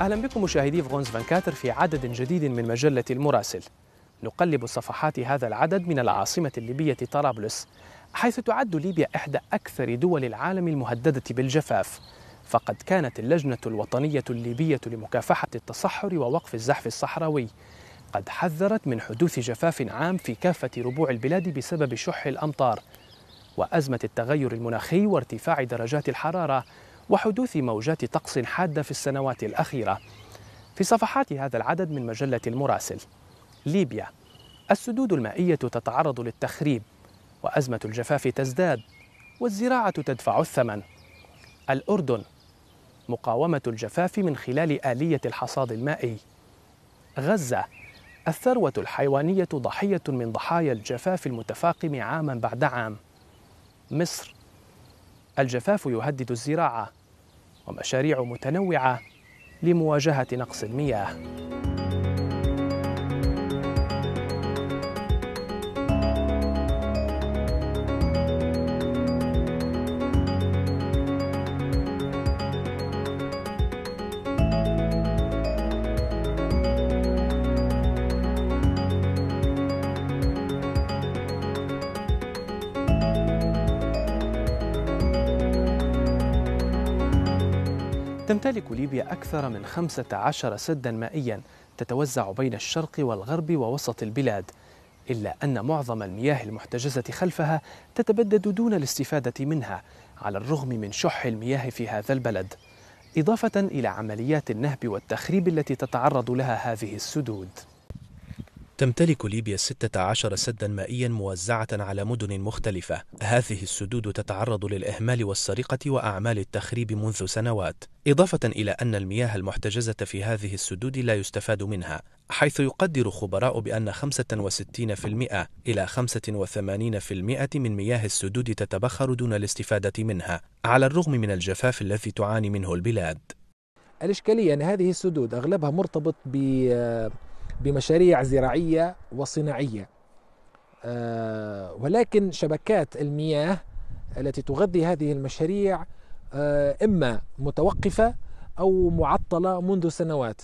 أهلا بكم مشاهدي فرانس 24 في عدد جديد من مجلة المراسل. نقلب صفحات هذا العدد من العاصمة الليبية طرابلس حيث تعد ليبيا إحدى أكثر دول العالم المهددة بالجفاف. فقد كانت اللجنة الوطنية الليبية لمكافحة التصحر ووقف الزحف الصحراوي. قد حذرت من حدوث جفاف عام في كافة ربوع البلاد بسبب شح الأمطار. وأزمة التغير المناخي وارتفاع درجات الحرارة وحدوث موجات طقس حادة في السنوات الأخيرة. في صفحات هذا العدد من مجلة المراسل. ليبيا. السدود المائية تتعرض للتخريب وأزمة الجفاف تزداد والزراعة تدفع الثمن. الأردن. مقاومة الجفاف من خلال آلية الحصاد المائي. غزة. الثروة الحيوانية ضحية من ضحايا الجفاف المتفاقم عاما بعد عام. مصر. الجفاف يهدد الزراعة. ومشاريع متنوعة لمواجهة نقص المياه. تمتلك ليبيا أكثر من 15 سدا مائيا تتوزع بين الشرق والغرب ووسط البلاد إلا أن معظم المياه المحتجزة خلفها تتبدد دون الاستفادة منها على الرغم من شح المياه في هذا البلد إضافة إلى عمليات النهب والتخريب التي تتعرض لها هذه السدود. تمتلك ليبيا 16 سدا مائيا موزعة على مدن مختلفة. هذه السدود تتعرض للإهمال والسرقة وأعمال التخريب منذ سنوات. إضافة إلى أن المياه المحتجزة في هذه السدود لا يستفاد منها حيث يقدر خبراء بأن 65% إلى 85% من مياه السدود تتبخر دون الاستفادة منها على الرغم من الجفاف الذي تعاني منه البلاد. الإشكالية أن هذه السدود أغلبها مرتبط ب بمشاريع زراعية وصناعية. آه، ولكن شبكات المياه التي تغذي هذه المشاريع آه، إما متوقفة أو معطلة منذ سنوات.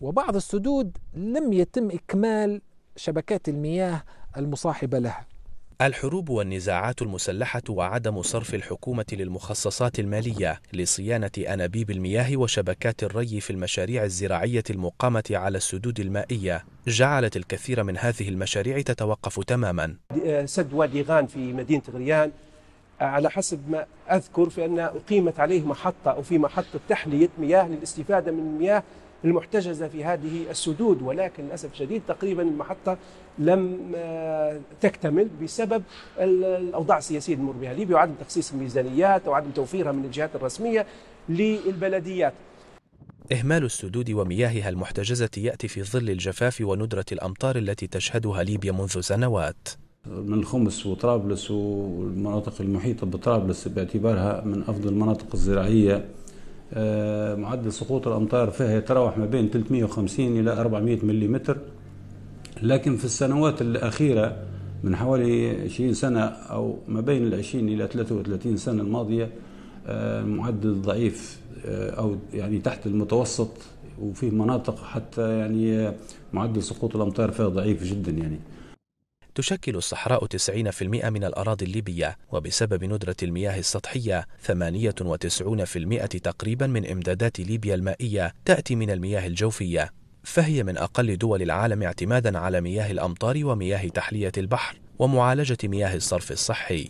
وبعض السدود لم يتم إكمال شبكات المياه المصاحبة لها. الحروب والنزاعات المسلحة وعدم صرف الحكومة للمخصصات المالية لصيانة أنابيب المياه وشبكات الري في المشاريع الزراعية المقامة على السدود المائية. جعلت الكثير من هذه المشاريع تتوقف تماما. سد وادي غان في مدينة غريان على حسب ما أذكر فإن أقيمت عليه محطة أو في محطة تحلية مياه للاستفادة من المياه المحتجزة في هذه السدود ولكن للأسف الشديد تقريبا المحطة لم آه، تكتمل بسبب الأوضاع السياسية المر بها. ليبيا وعدم تخصيص الميزانيات وعدم توفيرها من الجهات الرسمية للبلديات. إهمال السدود ومياهها المحتجزة يأتي في ظل الجفاف وندرة الأمطار التي تشهدها ليبيا منذ سنوات. من خمس وطرابلس والمناطق المحيطة بطرابلس باعتبارها من أفضل المناطق الزراعية معدل سقوط الأمطار فيها يتراوح ما بين 350 إلى 400 ملم لكن في السنوات الأخيرة من حوالي 20 سنة أو ما بين ال 20 إلى 33 سنة الماضية آه، ضعيف آه، أو يعني تحت المتوسط وفي مناطق حتى يعني معدل سقوط الأمطار فيها ضعيف جدا يعني. تشكل الصحراء 90% من الأراضي الليبية وبسبب ندرة المياه السطحية 98% تقريبا من إمدادات ليبيا المائية تأتي من المياه الجوفية. فهي من أقل دول العالم اعتمادا على مياه الأمطار ومياه تحلية البحر ومعالجة مياه الصرف الصحي.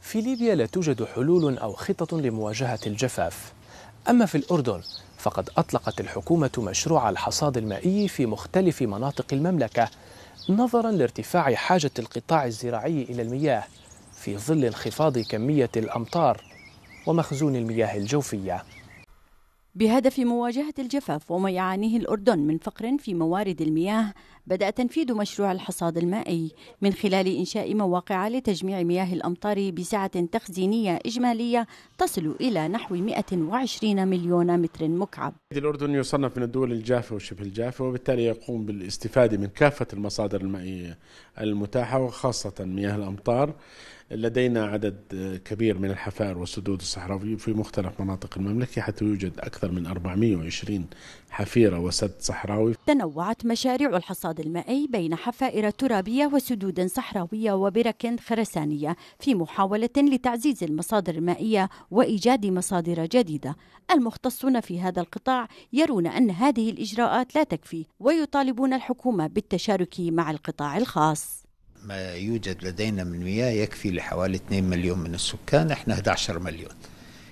في ليبيا لا توجد حلول أو خطط لمواجهة الجفاف. أما في الأردن فقد أطلقت الحكومة مشروع الحصاد المائي في مختلف مناطق المملكة نظرا لارتفاع حاجة القطاع الزراعي إلى المياه في ظل انخفاض كمية الأمطار ومخزون المياه الجوفية. بهدف مواجهة الجفاف وما يعانيه الأردن من فقر في موارد المياه بدأ تنفيذ مشروع الحصاد المائي من خلال إنشاء مواقع لتجميع مياه الأمطار بسعة تخزينية إجمالية تصل إلى نحو 120 مليون متر مكعب. الأردن يصنف من الدول الجافة وشبه الجافة وبالتالي يقوم بالاستفادة من كافة المصادر المائية المتاحة وخاصة مياه الأمطار. لدينا عدد كبير من الحفائر والسدود الصحراوية في مختلف مناطق المملكة حتى يوجد أكثر من 420 حفيرة وسد صحراوي. تنوعت مشاريع الحصاد المائي بين حفائر ترابية وسدود صحراوية وبرك خرسانية في محاولة لتعزيز المصادر المائية وإيجاد مصادر جديدة. المختصون في هذا القطاع يرون أن هذه الإجراءات لا تكفي ويطالبون الحكومة بالتشارك مع القطاع الخاص. ما يوجد لدينا من مياه يكفي لحوالي 2 مليون من السكان إحنا 11 مليون.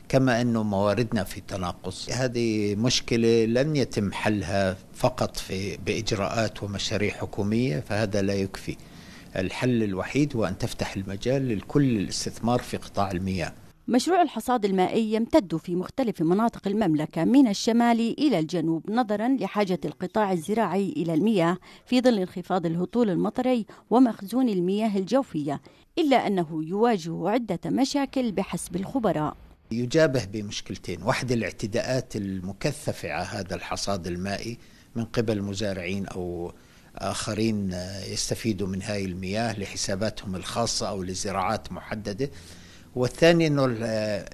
كما أنه مواردنا في تناقص هذه مشكلة لن يتم حلها فقط في بإجراءات ومشاريع حكومية فهذا لا يكفي. الحل الوحيد هو أن تفتح المجال لكل الاستثمار في قطاع المياه. مشروع الحصاد المائي يمتد في مختلف مناطق المملكة من الشمال إلى الجنوب نظرا لحاجة القطاع الزراعي إلى المياه في ظل انخفاض الهطول المطري ومخزون المياه الجوفية إلا أنه يواجه عدة مشاكل بحسب الخبراء. يجابه بمشكلتين واحد الاعتداءات المكثفة على هذا الحصاد المائي من قبل مزارعين أو آخرين يستفيدوا من هاي المياه لحساباتهم الخاصة أو لزراعات محددة. والثاني إنه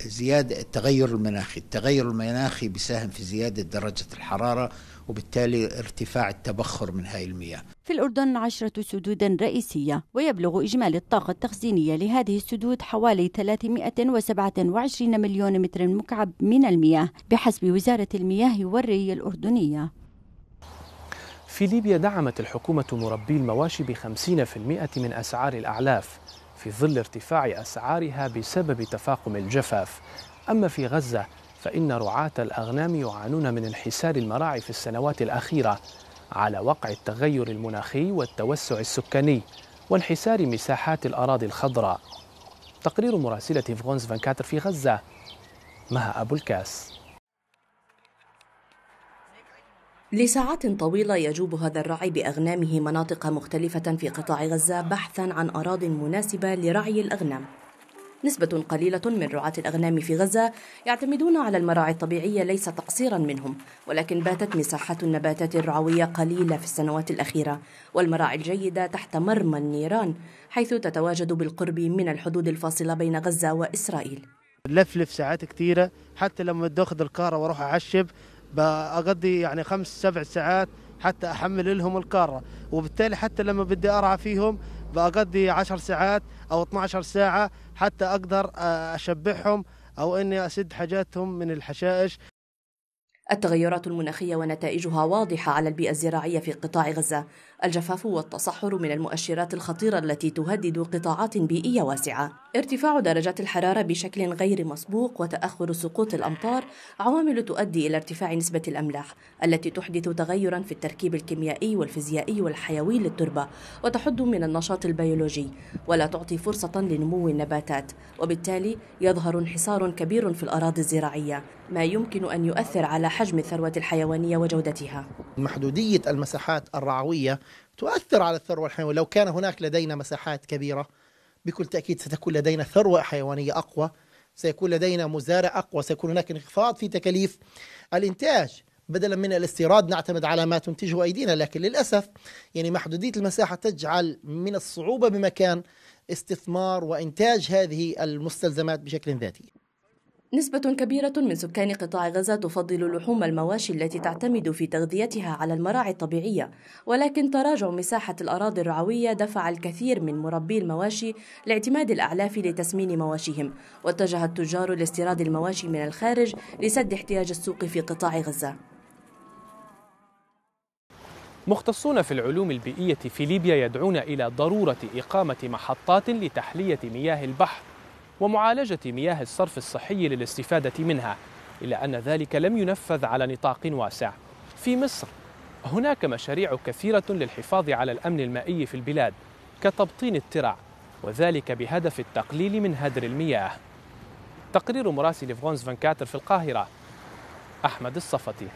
زيادة التغير المناخي، التغير المناخي بيساهم في زيادة درجة الحرارة وبالتالي ارتفاع التبخر من هاي المياه. في الأردن عشرة سدود رئيسية ويبلغ إجمالي الطاقة التخزينية لهذه السدود حوالي 327 مليون متر مكعب من المياه بحسب وزارة المياه والري الأردنية. في ليبيا دعمت الحكومة مربي المواشي بخمسين في المئة من أسعار الأعلاف في ظل ارتفاع أسعارها بسبب تفاقم الجفاف. أما في غزة فإن رعاة الأغنام يعانون من انحسار المراعي في السنوات الأخيرة على وقع التغير المناخي والتوسع السكاني وانحسار مساحات الأراضي الخضراء. تقرير مراسلة فغونز فانكاتر في غزة مها أبو الكاس. لساعات طويلة يجوب هذا الراعي بأغنامه مناطق مختلفة في قطاع غزة بحثا عن أراض مناسبة لرعي الأغنام. نسبة قليلة من رعاة الأغنام في غزة يعتمدون على المراعي الطبيعية ليس تقصيرا منهم ولكن باتت مساحات النباتات الرعوية قليلة في السنوات الأخيرة والمراعي الجيدة تحت مرمى النيران حيث تتواجد بالقرب من الحدود الفاصلة بين غزة وإسرائيل. لفلف ساعات كثيرة حتى لما بدي اخذ الكارة وأروح أعشب بقضي يعني خمس سبع ساعات حتى أحمل لهم الكارة. وبالتالي حتى لما بدي أرعى فيهم بقضي عشر ساعات أو 12 ساعة حتى أقدر أشبعهم أو إني أسد حاجاتهم من الحشائش. التغيرات المناخية ونتائجها واضحة على البيئة الزراعية في قطاع غزة. الجفاف والتصحر من المؤشرات الخطيرة التي تهدد قطاعات بيئية واسعة. ارتفاع درجات الحرارة بشكل غير مسبوق وتأخر سقوط الأمطار عوامل تؤدي إلى ارتفاع نسبة الأملاح التي تحدث تغيرا في التركيب الكيميائي والفيزيائي والحيوي للتربة وتحد من النشاط البيولوجي ولا تعطي فرصة لنمو النباتات وبالتالي يظهر انحسار كبير في الأراضي الزراعية ما يمكن أن يؤثر على حجم الثروة الحيوانية وجودتها. محدودية المساحات الرعوية تؤثر على الثروة الحيوانية لو كان هناك لدينا مساحات كبيرة بكل تأكيد ستكون لدينا ثروة حيوانية أقوى سيكون لدينا مزارع أقوى سيكون هناك انخفاض في تكاليف الإنتاج. بدلا من الاستيراد نعتمد على ما تنتجه أيدينا لكن للأسف يعني محدودية المساحة تجعل من الصعوبة بمكان استثمار وإنتاج هذه المستلزمات بشكل ذاتي. نسبة كبيرة من سكان قطاع غزة تفضل لحوم المواشي التي تعتمد في تغذيتها على المراعي الطبيعية، ولكن تراجع مساحة الأراضي الرعوية دفع الكثير من مربي المواشي لاعتماد الأعلاف لتسمين مواشيهم، واتجه التجار لاستيراد المواشي من الخارج لسد احتياج السوق في قطاع غزة. مختصون في العلوم البيئية في ليبيا يدعون إلى ضرورة إقامة محطات لتحلية مياه البحر ومعالجة مياه الصرف الصحي للاستفادة منها إلا أن ذلك لم ينفذ على نطاق واسع. في مصر هناك مشاريع كثيرة للحفاظ على الأمن المائي في البلاد كتبطين الترع وذلك بهدف التقليل من هدر المياه. تقرير مراسل فرانس فانكاتر في القاهرة أحمد الصفتي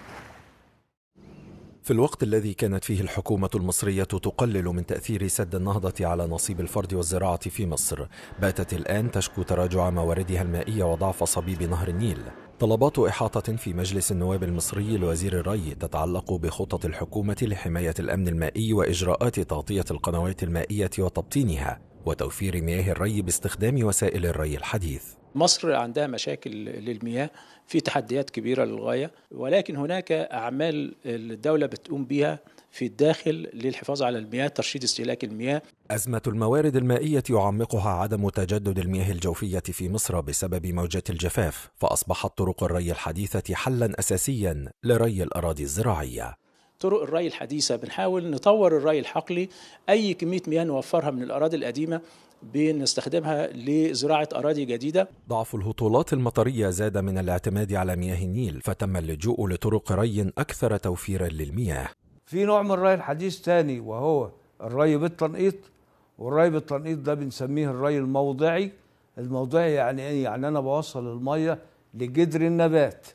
في الوقت الذي كانت فيه الحكومة المصرية تقلل من تأثير سد النهضة على نصيب الفرد والزراعة في مصر باتت الآن تشكو تراجع مواردها المائية وضعف صبيب نهر النيل. طلبات إحاطة في مجلس النواب المصري لوزير الري تتعلق بخطط الحكومة لحماية الأمن المائي وإجراءات تغطية القنوات المائية وتبطينها. وتوفير مياه الري باستخدام وسائل الري الحديث. مصر عندها مشاكل للمياه في تحديات كبيرة للغاية ولكن هناك أعمال الدولة بتقوم بها في الداخل للحفاظ على المياه ترشيد استهلاك المياه. أزمة الموارد المائية يعمقها عدم تجدد المياه الجوفية في مصر بسبب موجات الجفاف فأصبحت طرق الري الحديثة حلا أساسيا لري الأراضي الزراعية. طرق الري الحديثة. بنحاول نطور الري الحقلي. أي كمية مياه نوفرها من الأراضي القديمة بنستخدمها لزراعة أراضي جديدة. ضعف الهطولات المطرية زاد من الاعتماد على مياه النيل فتم اللجوء لطرق ري أكثر توفيرا للمياه. في نوع من الري الحديث تاني وهو الري بالتنقيط. والري بالتنقيط ده بنسميه الري الموضعي. الموضعي يعني إيه؟ يعني أنا بوصل الميه لجذر النبات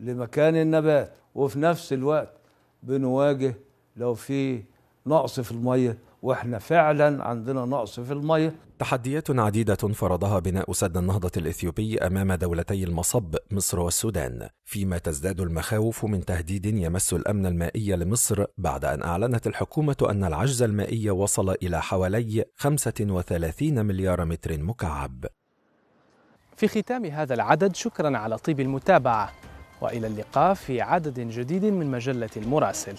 لمكان النبات وفي نفس الوقت بنواجه لو في نقص في المية وإحنا فعلا عندنا نقص في المية. تحديات عديدة فرضها بناء سد النهضة الإثيوبي أمام دولتي المصب مصر والسودان. فيما تزداد المخاوف من تهديد يمس الأمن المائي لمصر بعد أن أعلنت الحكومة أن العجز المائي وصل إلى حوالي 35 مليار متر مكعب. في ختام هذا العدد شكرا على طيب المتابعة. وإلى اللقاء في عدد جديد من مجلة المراسل.